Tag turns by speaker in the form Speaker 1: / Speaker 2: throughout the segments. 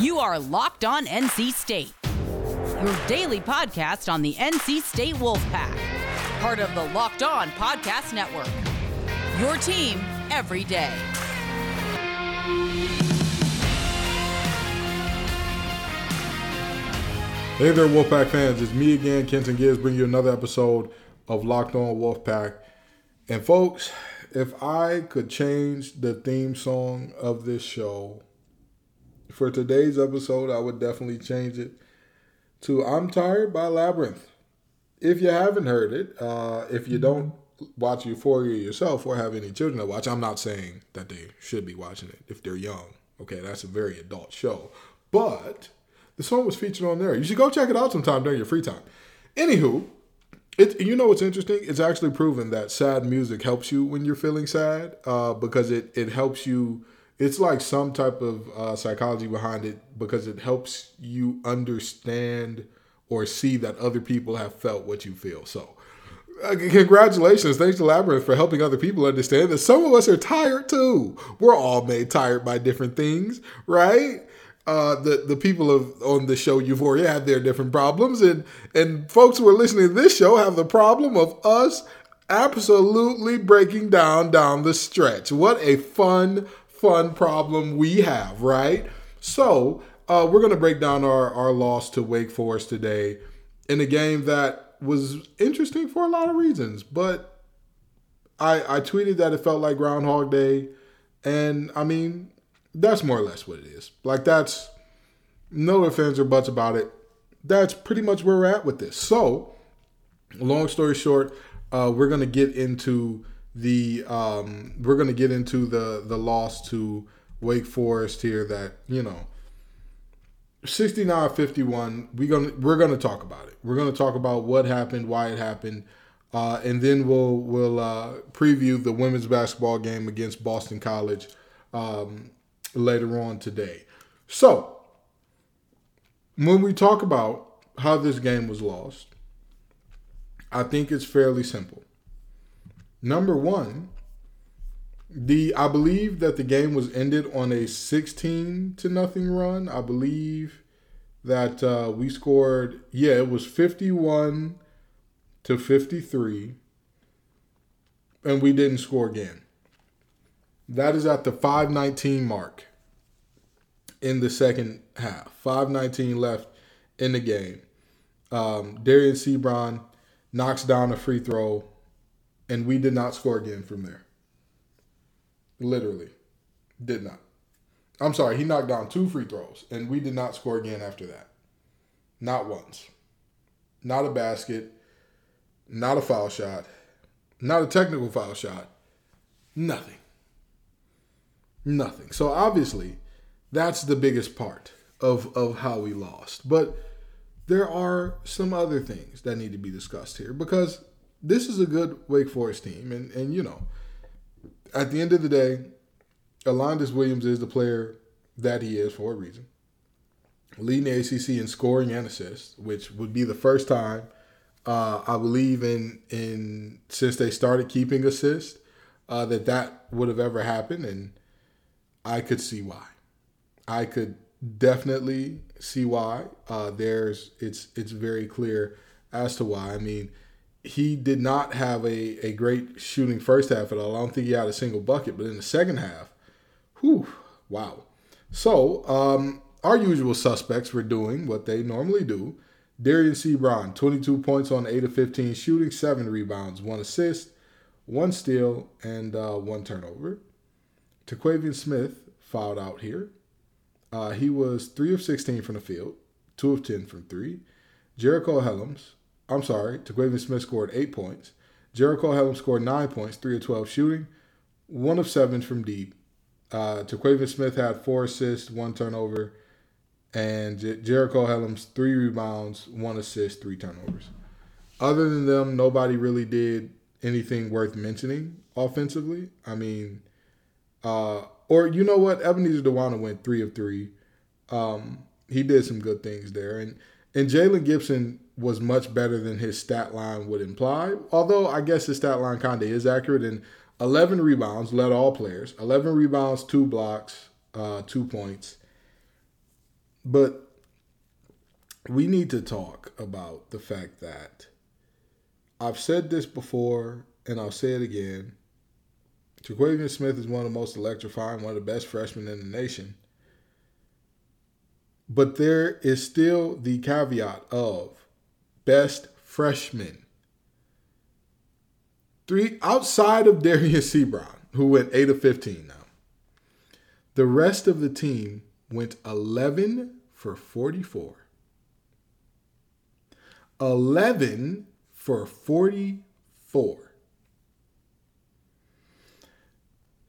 Speaker 1: You are Locked On NC State, your daily podcast on the NC State Wolfpack, part of the Locked On Podcast Network. Your team every day.
Speaker 2: Hey there, Wolfpack fans. It's me again, Kenton Gibbs, bringing you another episode of Locked On Wolfpack. And folks, if I could change the theme song of this show for today's episode, I would definitely change it to I'm Tired by Labrinth. If you haven't heard it, uh, if you don't watch Euphoria yourself or have any children to watch, I'm not saying that they should be watching it if they're young. Okay, that's a very adult show. But the song was featured on there. You should go check it out sometime during your free time. Anywho, it you know what's interesting? It's actually proven that sad music helps you when you're feeling sad uh, because it it helps you. It's like some type of uh, psychology behind it because it helps you understand or see that other people have felt what you feel. So, uh, congratulations. Thanks to Labrinth for helping other people understand that some of us are tired too. We're all made tired by different things, right? uh, the the people of on the show Euphoria have their different problems, and and folks who are listening to this show have the problem of us absolutely breaking down down the stretch. What a fun fun problem we have, right? So uh, we're gonna break down our our loss to Wake Forest today in a game that was interesting for a lot of reasons, but I I tweeted that it felt like Groundhog Day, and I mean that's more or less what it is. Like that's no offense or buts about it. That's pretty much where we're at with this. So, long story short, uh, we're gonna get into the um, we're gonna get into the the loss to Wake Forest here. That you know, 69-51. We gonna we're gonna talk about it. We're gonna talk about what happened, why it happened. Uh, and then we'll we'll uh, preview the women's basketball game against Boston College um, later on today. So, when we talk about how this game was lost, I think it's fairly simple. Number one, the I believe that the game was ended on a 16 to nothing run. I believe that uh, we scored, yeah, it was 51 to 53, and we didn't score again. That is at the 519 mark in the second half. 519 left in the game. Um, Dereon Seabron knocks down a free throw, and we did not score again from there. Literally. Did not. I'm sorry, he knocked down two free throws, and we did not score again after that. Not once. Not a basket. Not a foul shot. Not a technical foul shot. Nothing. Nothing. So obviously, that's the biggest part of of how we lost. But there are some other things that need to be discussed here because this is a good Wake Forest team, and and you know, at the end of the day, Alondes Williams is the player that he is for a reason. Leading the ACC in scoring and assists, which would be the first time uh, I believe in in since they started keeping assists uh, that that would have ever happened, and I could see why. I could definitely see why. Uh, there's it's it's very clear as to why. I mean, he did not have a, a great shooting first half at all. I don't think he had a single bucket, but in the second half, whew, wow. So um, our usual suspects were doing what they normally do. Dereon Seabron, 22 points on 8 of 15 shooting, 7 rebounds, 1 assist, 1 steal, and uh, 1 turnover. Terquavion Smith fouled out here. Uh, he was 3 of 16 from the field, 2 of 10 from 3. Jericole Hellems, I'm sorry, Terquavion Smith scored 8 points. Jericole Hellems scored 9 points, 3 of 12 shooting, 1 of 7 from deep. Uh, Terquavion Smith had 4 assists, 1 turnover, and Jer- Jericole Hellems, 3 rebounds, 1 assist, 3 turnovers. Other than them, nobody really did anything worth mentioning offensively. I mean, uh, or you know what? Ebenezer Dowuona went three of three. Um, he did some good things there, and and Jaylon Gibson was much better than his stat line would imply. Although I guess his stat line kind of is accurate. And 11 rebounds, led all players. 11 rebounds, two blocks, uh, two points. But we need to talk about the fact that I've said this before and I'll say it again. Terquavion Smith is one of the most electrifying, one of the best freshmen in the nation. But there is still the caveat of best freshman. Three outside of Darius Seabron, who went 8 of 15 now. The rest of the team went 11 for 44. 11 for 44.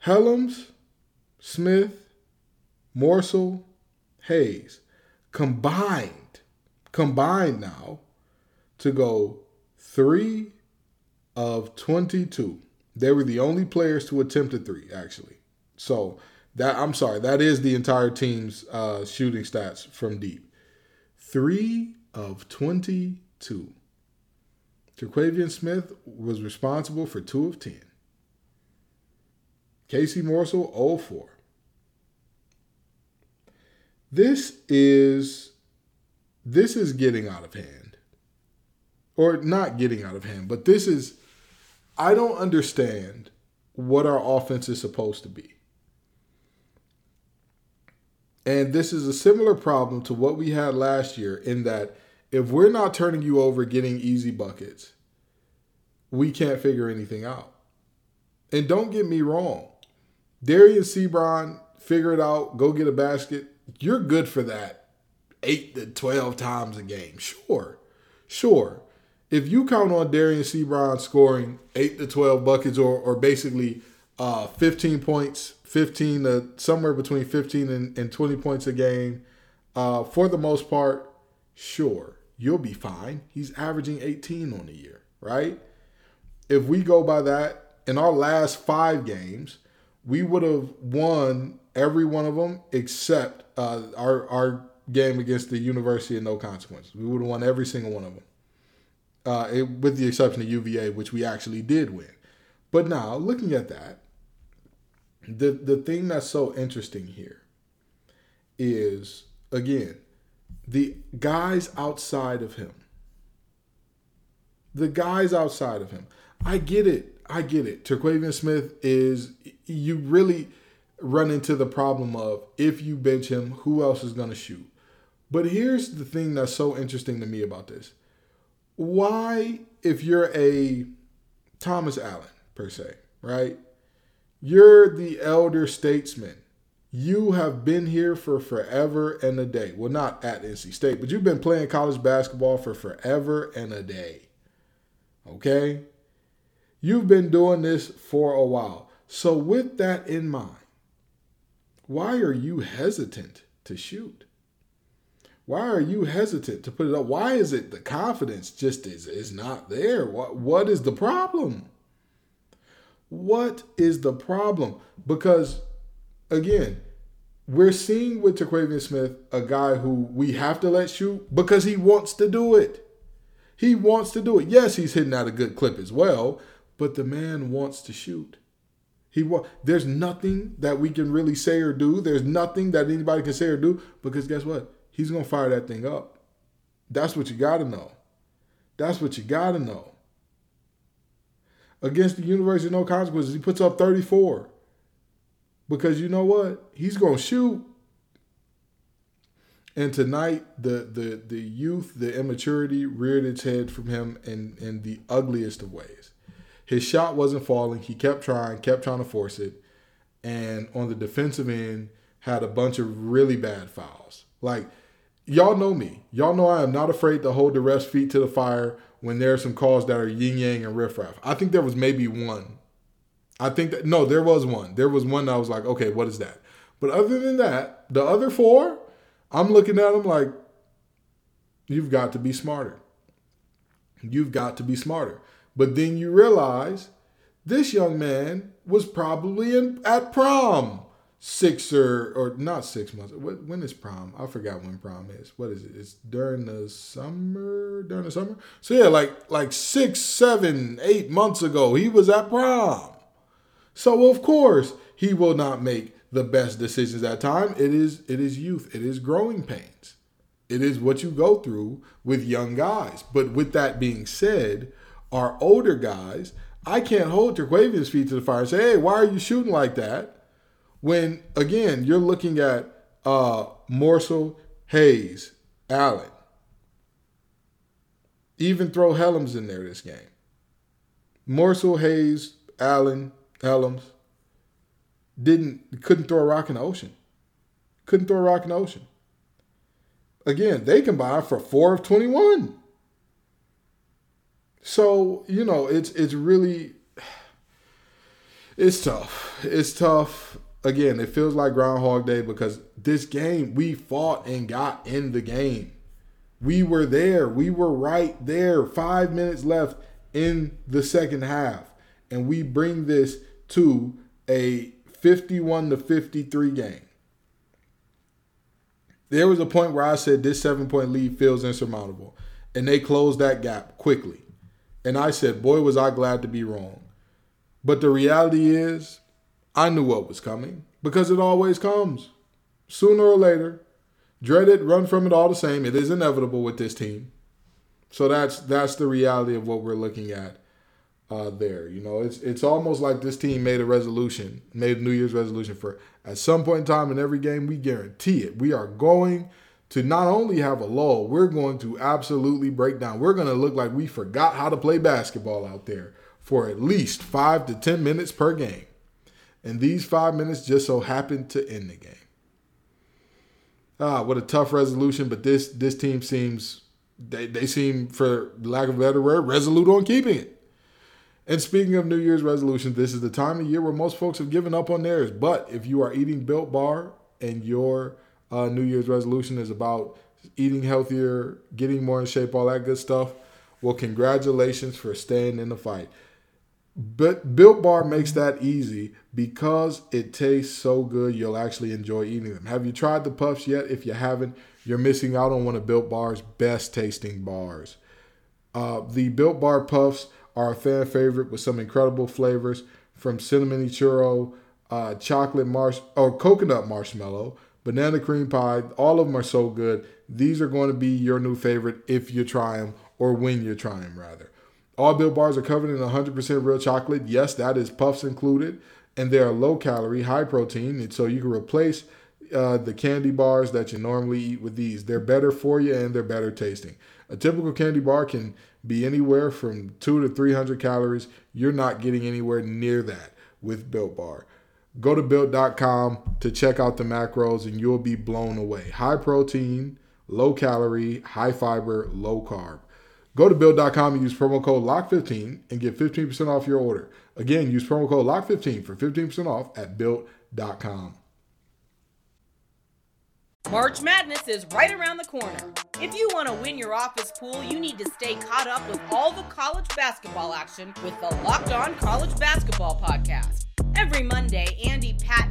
Speaker 2: Hellems, Smith, Morsell, Hayes combined, combined now to go three of 22. They were the only players to attempt a three, actually. So that I'm sorry, that is the entire team's uh, shooting stats from deep. Three of 22. Terquavion Smith was responsible for two of 10. Casey Morsell, 0 4. This is this is getting out of hand. Or not getting out of hand, but this is I don't understand what our offense is supposed to be. And this is a similar problem to what we had last year in that if we're not turning you over getting easy buckets, we can't figure anything out. And don't get me wrong, Darius Seabron, figure it out, go get a basket. You're good for that eight to 12 times a game. Sure, sure. If you count on Dereon Seabron scoring eight to 12 buckets or, or basically uh, 15 points, 15 to somewhere between 15 and, and 20 points a game, uh, for the most part, sure, you'll be fine. He's averaging 18 on the year, right? If we go by that, in our last five games, we would have won every one of them except uh, our our game against the University of No Consequences. We would have won every single one of them, uh, it, with the exception of UVA, which we actually did win. But now, looking at that, the the thing that's so interesting here is again the guys outside of him. The guys outside of him. I get it. I get it. Terquavion Smith is you really run into the problem of if you bench him, who else is going to shoot? But here's the thing that's so interesting to me about this. Why, if you're a Thomas Allen, per se, right? You're the elder statesman. You have been here for forever and a day. Well, not at NC State, but you've been playing college basketball for forever and a day. Okay? You've been doing this for a while. So, with that in mind, why are you hesitant to shoot? Why are you hesitant to put it up? Why is it the confidence just is, is not there? What what is the problem? What is the problem? Because again, we're seeing with Terquavion Smith a guy who we have to let shoot because he wants to do it. He wants to do it. Yes, he's hitting out a good clip as well, but the man wants to shoot. He wa- there's nothing that we can really say or do. There's nothing that anybody can say or do because guess what? He's gonna fire that thing up. That's what you gotta know. That's what you gotta know against the University of No Consequences. He puts up 34. Because you know what? He's to shoot. And tonight, the, the, the youth, the immaturity reared its head from him in, in the ugliest of ways. His shot wasn't falling. He kept trying, kept trying to force it. And on the defensive end, had a bunch of really bad fouls. Like, y'all know me. Y'all know I am not afraid to hold the ref's feet to the fire when there are some calls that are yin yang and riffraff. I think there was maybe one. I think that no, there was one. There was one that I was like, okay, what is that? But other than that, the other four, I'm looking at them like, you've got to be smarter. You've got to be smarter. But then you realize this young man was probably in, at prom six or or not six months. What, when is prom? I forgot when prom is. What is it? It's during the summer. During the summer. So yeah, like like six, seven, eight months ago, he was at prom. So of course he will not make the best decisions at time. It is it is youth. It is growing pains. It is what you go through with young guys. But with that being said, our older guys, I can't hold Terquavion's feet to the fire and say, hey, why are you shooting like that? When, again, you're looking at uh, Morsell, Hayes, Allen. Even throw Hellems in there this game. Morsell, Hayes, Allen, Hellems didn't couldn't throw a rock in the ocean. Couldn't throw a rock in the ocean. Again, they combined for four of 21. So, you know, it's it's really it's tough. It's tough. Again, it feels like Groundhog Day because this game we fought and got in the game. We were there. We were right there. Five minutes left in the second half. And we bring this to a 51 to 53 game. There was a point where I said this seven point lead feels insurmountable. And they closed that gap quickly. And I said, boy, was I glad to be wrong. But the reality is, I knew what was coming because it always comes. Sooner or later, dread it, run from it all the same. It is inevitable with this team. So that's that's the reality of what we're looking at uh, there. You know, it's it's almost like this team made a resolution, made a New Year's resolution for at some point in time in every game, we guarantee it. We are going to not only have a lull, we're going to absolutely break down. We're going to look like we forgot how to play basketball out there for at least five to 10 minutes per game. And these five minutes just so happened to end the game. Ah, what a tough resolution, but this this team seems they, they seem, for lack of a better word, resolute on keeping it. And speaking of New Year's resolutions, this is the time of year where most folks have given up on theirs. But if you are eating Built Bar and your uh, New Year's resolution is about eating healthier, getting more in shape, all that good stuff, well, congratulations for staying in the fight. But Built Bar makes that easy because it tastes so good, you'll actually enjoy eating them. Have you tried the puffs yet? If you haven't, you're missing out on one of Built Bar's best tasting bars. Uh, the Built Bar puffs are a fan favorite with some incredible flavors from cinnamon churro, uh, chocolate marsh or coconut marshmallow, banana cream pie. All of them are so good. These are going to be your new favorite if you try them or when you try them, rather. All Built Bars are covered in 100% real chocolate. Yes, that is puffs included, and they are low calorie, high protein, and so you can replace uh, the candy bars that you normally eat with these. They're better for you and they're better tasting. A typical candy bar can be anywhere from two to 300 calories. You're not getting anywhere near that with Built Bar. Go to built.com to check out the macros and you'll be blown away. High protein, low calorie, high fiber, low carb. Go to built.com and use promo code LOCK15 and get 15% off your order. Again, use promo code LOCK15 for 15% off at built.com.
Speaker 1: March Madness is right around the corner. If you want to win your office pool, you need to stay caught up with all the college basketball action with the Locked On College Basketball Podcast. Every Monday, Andy Patton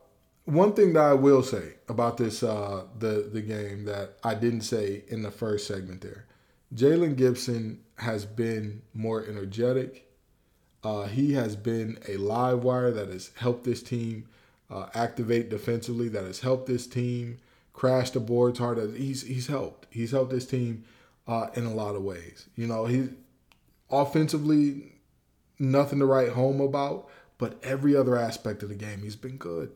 Speaker 2: one thing that I will say about this uh the the game that I didn't say in the first segment there. Jaylon Gibson has been more energetic. Uh, he has been a live wire that has helped this team uh, activate defensively, that has helped this team crash the boards hard. He's he's helped. He's helped this team uh, in a lot of ways. You know, he's offensively nothing to write home about, but every other aspect of the game, he's been good.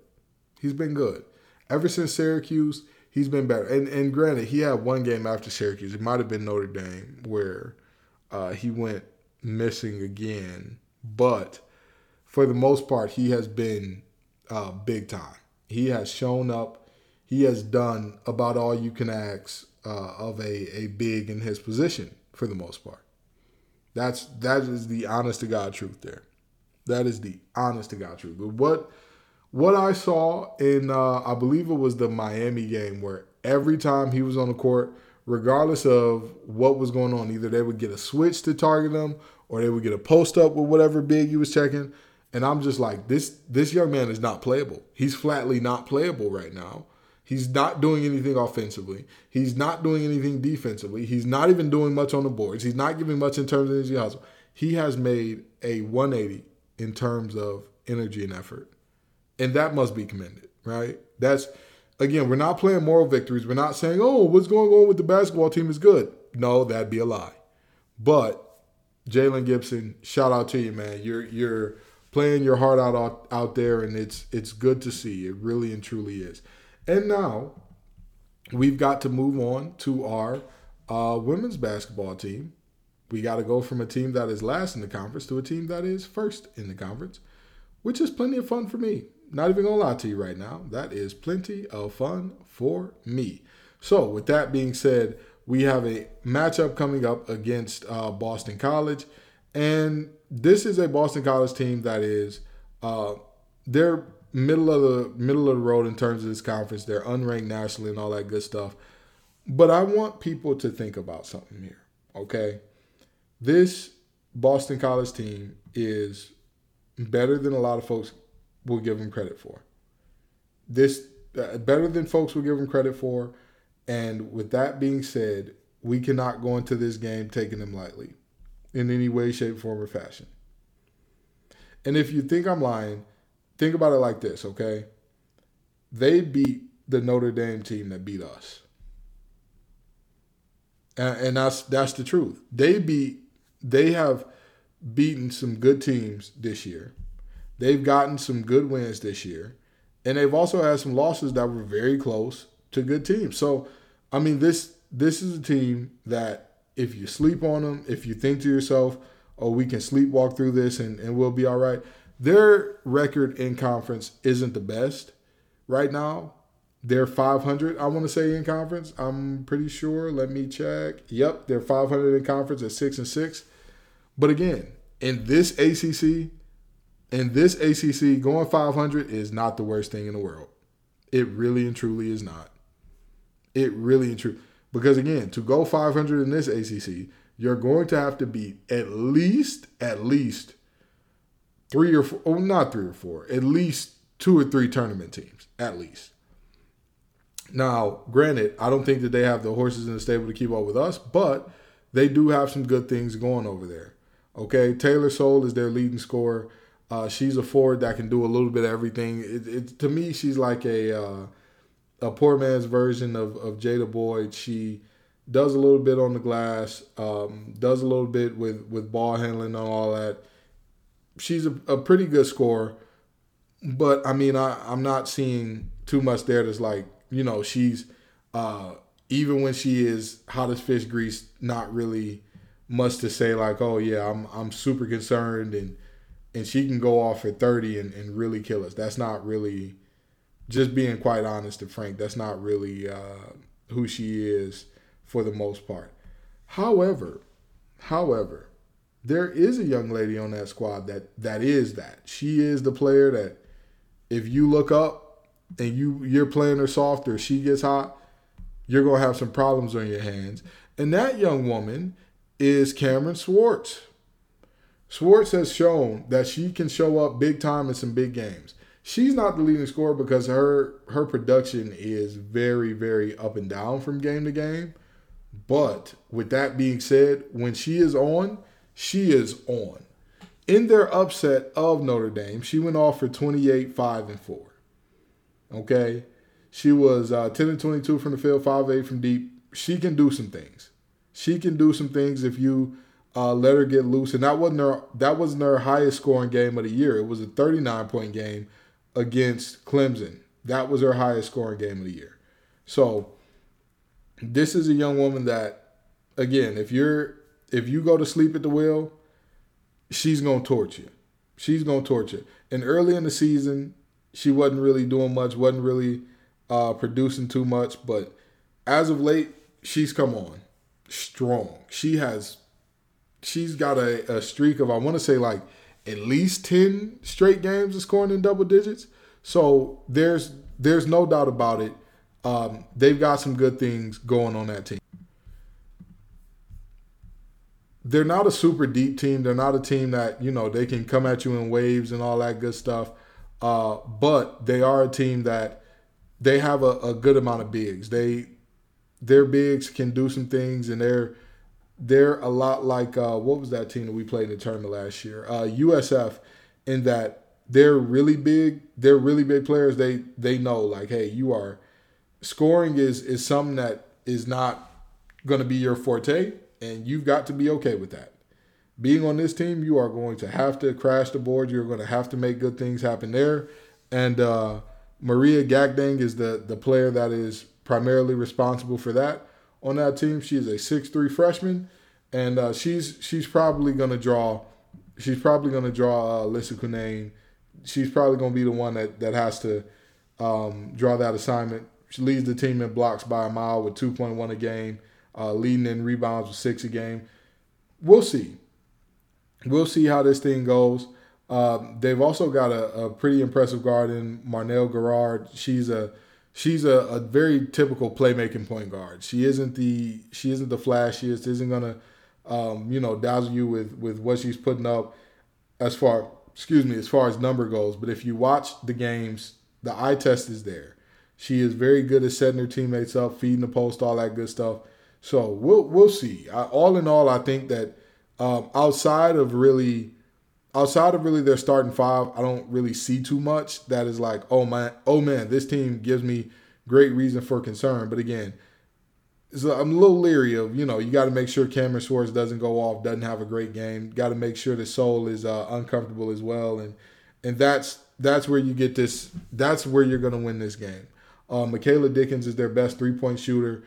Speaker 2: He's been good. Ever since Syracuse, he's been better. And and granted, he had one game after Syracuse. It might have been Notre Dame where uh, he went missing again. But for the most part, he has been uh, big time. He has shown up. He has done about all you can ask uh, of a, a big in his position for the most part. That's that is the honest to God truth there. That is the honest to God truth. But what what I saw in, uh, I believe it was the Miami game, where every time he was on the court, regardless of what was going on. Either they would get a switch to target him, or they would get a post up with whatever big he was checking. And I'm just like, this this young man is not playable. He's flatly not playable right now. He's not doing anything offensively. He's not doing anything defensively. He's not even doing much on the boards. He's not giving much in terms of energy hustle. He has made a 180 in terms of energy and effort. And that must be commended, right? That's again, we're not playing moral victories. We're not saying, "Oh, what's going on with the basketball team is good." No, that'd be a lie. But Jaylon Gibson, shout out to you, man. You're you're playing your heart out, out there, and it's it's good to see. It really and truly is. And now we've got to move on to our uh, women's basketball team. We got to go from a team that is last in the conference to a team that is first in the conference, which is plenty of fun for me. Not even gonna lie to you right now. That is plenty of fun for me. So, with that being said, we have a matchup coming up against uh, Boston College, and this is a Boston College team that is uh, they're middle of the middle of the road in terms of this conference. They're unranked nationally and all that good stuff. But I want people to think about something here. Okay, this Boston College team is better than a lot of folks will give them credit for. This uh, better than folks will give them credit for. And with that being said, we cannot go into this game taking them lightly in any way, shape, form, or fashion. And if you think I'm lying, think about it like this, okay? They beat the Notre Dame team that beat us. And, and that's that's the truth. They beat they have beaten some good teams this year. They've gotten some good wins this year. And they've also had some losses that were very close to good teams. So, I mean, this this is a team that if you sleep on them, if you think to yourself, oh, we can sleepwalk through this and, and we'll be all right. Their record in conference isn't the best right now. They're 500, I want to say, in conference. I'm pretty sure. Let me check. Yep, they're 500 in conference at 6 and 6. But again, in this ACC, in this ACC, going 500 is not the worst thing in the world. It really and truly is not. It really and truly. Because again, to go 500 in this ACC, you're going to have to beat at least, at least three or four, oh, not three or four, at least two or three tournament teams, at least. Now, granted, I don't think that they have the horses in the stable to keep up with us, but they do have some good things going over there. Okay, Taylor Soule is their leading scorer. Uh, she's a forward that can do a little bit of everything. It, it, to me, she's like a uh, a poor man's version of, of Jada Boyd. She does a little bit on the glass, um, does a little bit with, with ball handling and all that. She's a, a pretty good scorer, but I mean, I, I'm not seeing too much there that's like, you know, she's, uh, even when she is hot as fish grease, not really much to say like, oh yeah, I'm I'm super concerned and and she can go off at 30 and, and really kill us. That's not really just being quite honest to frank, that's not really uh, who she is for the most part. However, however, there is a young lady on that squad that that is that. She is the player that if you look up and you you're playing her soft or she gets hot, you're gonna have some problems on your hands. And that young woman is Cameron Swartz. Swartz has shown that she can show up big time in some big games. She's not the leading scorer because her her production is very very up and down from game to game. But with that being said, when she is on, she is on. In their upset of Notre Dame, she went off for 28, 5, and 4. Okay? She was uh, 10 and 22 from the field, 5 8 from deep. She can do some things. She can do some things if you uh, let her get loose. And that wasn't her that wasn't her highest scoring game of the year. It was a 39 point game against Clemson. That was her highest scoring game of the year. So this is a young woman that, again, if you're if you go to sleep at the wheel, she's gonna torture you. She's gonna torture. And early in the season, she wasn't really doing much, wasn't really uh, producing too much. But as of late, she's come on strong. She has, she's got a, a streak of I want to say like at least ten straight games of scoring in double digits. So there's there's no doubt about it um, they've got some good things going on that team. they're not a super deep team. They're not a team that you know they can come at you in waves and all that good stuff. Uh, but they are a team that they have a, a good amount of bigs. They their bigs can do some things, and they're they're a lot like uh, what was that team that we played in the tournament last year? Uh, USF, in that they're really big. They're really big players. They they know like, hey, you are scoring is is something that is not going to be your forte, and you've got to be okay with that. Being on this team, you are going to have to crash the board. You're going to have to make good things happen there. And uh, Maria Gakdeng is the the player that is primarily responsible for that on that team. She is a six three freshman, and uh, she's she's probably to draw. She's probably to draw uh, Lissa Cunane. She's probably to be the one that that has to um, draw that assignment. She leads the team in blocks by a mile with 2.1 a game, uh, leading in rebounds with six a game. We'll see. We'll see how this thing goes. Um, they've also got a, a, pretty impressive guard in Marnelle Garraud. She's a she's a, a, very typical playmaking point guard. She isn't the she isn't the flashiest. Isn't gonna um, you know dazzle you with with what she's putting up as far excuse me as far as number goes. But if you watch the games, the eye test is there. She is very good at setting her teammates up, feeding the post, all that good stuff. So we'll we'll see. I, all in all, I think that um, outside of really outside of really their starting five, I don't really see too much that is like, oh man, oh man, this team gives me great reason for concern. But again, I'm a little leery of, you know, you got to make sure Cameron Swartz doesn't go off, doesn't have a great game. Got to make sure the Soule is uh, uncomfortable as well, and and that's that's where you get this. That's where you're to win this game. Uh, Michaela Dickens is their best three point shooter,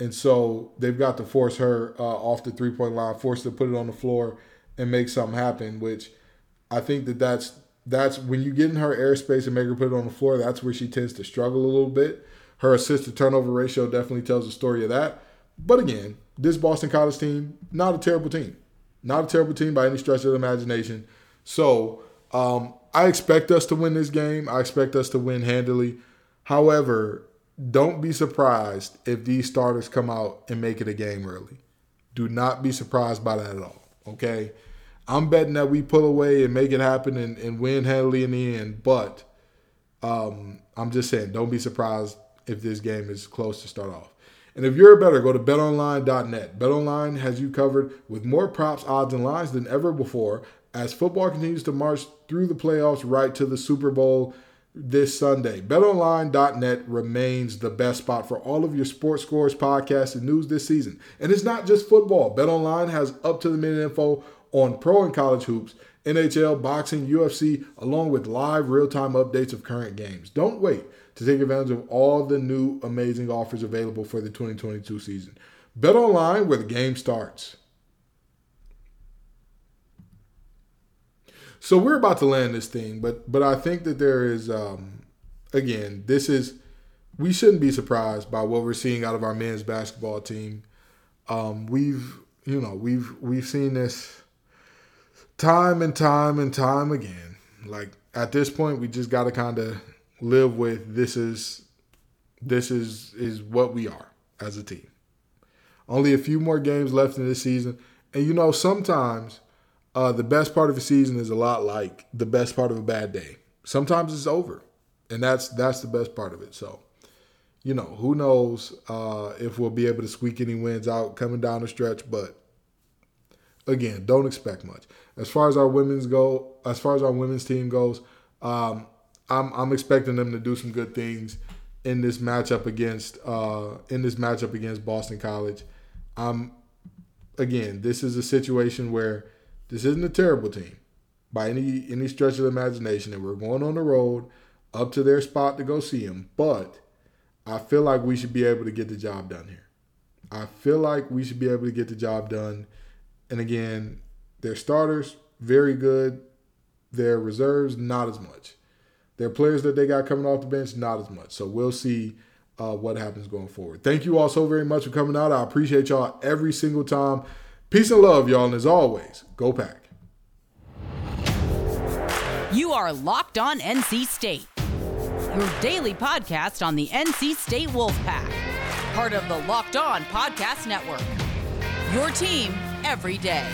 Speaker 2: and so they've got to force her uh, off the three point line, force her to put it on the floor and make something happen, which I think that that's that's when you get in her airspace and make her put it on the floor. That's where she tends to struggle a little bit. Her assist to turnover ratio definitely tells the story of that. But again, this Boston College team, not a terrible team, not a terrible team by any stretch of the imagination. So um, I expect us to win this game. I expect us to win handily. However, don't be surprised if these starters come out and make it a game early. Do not be surprised by that at all. Okay. I'm betting that we pull away and make it happen and, and win handily in the end. But um, I'm just saying, don't be surprised if this game is close to start off. And if you're a bettor, go to betonline.net. BetOnline has you covered with more props, odds, and lines than ever before as football continues to march through the playoffs right to the Super Bowl this Sunday. BetOnline.net remains the best spot for all of your sports scores, podcasts, and news this season. And it's not just football. BetOnline has up to the minute info on pro and college hoops, NHL, boxing, UFC, along with live real time updates of current games. Don't wait to take advantage of all the new amazing offers available for the 2022 season. Bet online where the game starts. So we're about to land this thing, but but I think that there is um, again, this is we shouldn't be surprised by what we're seeing out of our men's basketball team. Um, we've you know we've we've seen this time and time and time again. Like at this point, we just got to kind of live with this is this is is what we are as a team. Only a few more games left in this season, and you know sometimes uh, the best part of a season is a lot like the best part of a bad day. Sometimes it's over, and that's that's the best part of it. So, you know, who knows uh, if we'll be able to squeak any wins out coming down the stretch, but again, don't expect much. As far as our women's go, as far as our women's team goes, um, I'm I'm expecting them to do some good things in this matchup against uh, in this matchup against Boston College. I'm again, this is a situation where this isn't a terrible team by any any stretch of imagination, and we're going on the road up to their spot to go see them. But I feel like we should be able to get the job done here. I feel like we should be able to get the job done. And again, their starters, very good. Their reserves, not as much. Their players that they got coming off the bench, not as much. So we'll see uh, what happens going forward. Thank you all so very much for coming out. I appreciate y'all every single time. Peace and love, y'all. And as always, go pack.
Speaker 1: You are Locked On NC State, your daily podcast on the NC State Wolfpack, part of the Locked On Podcast Network. Your team every day.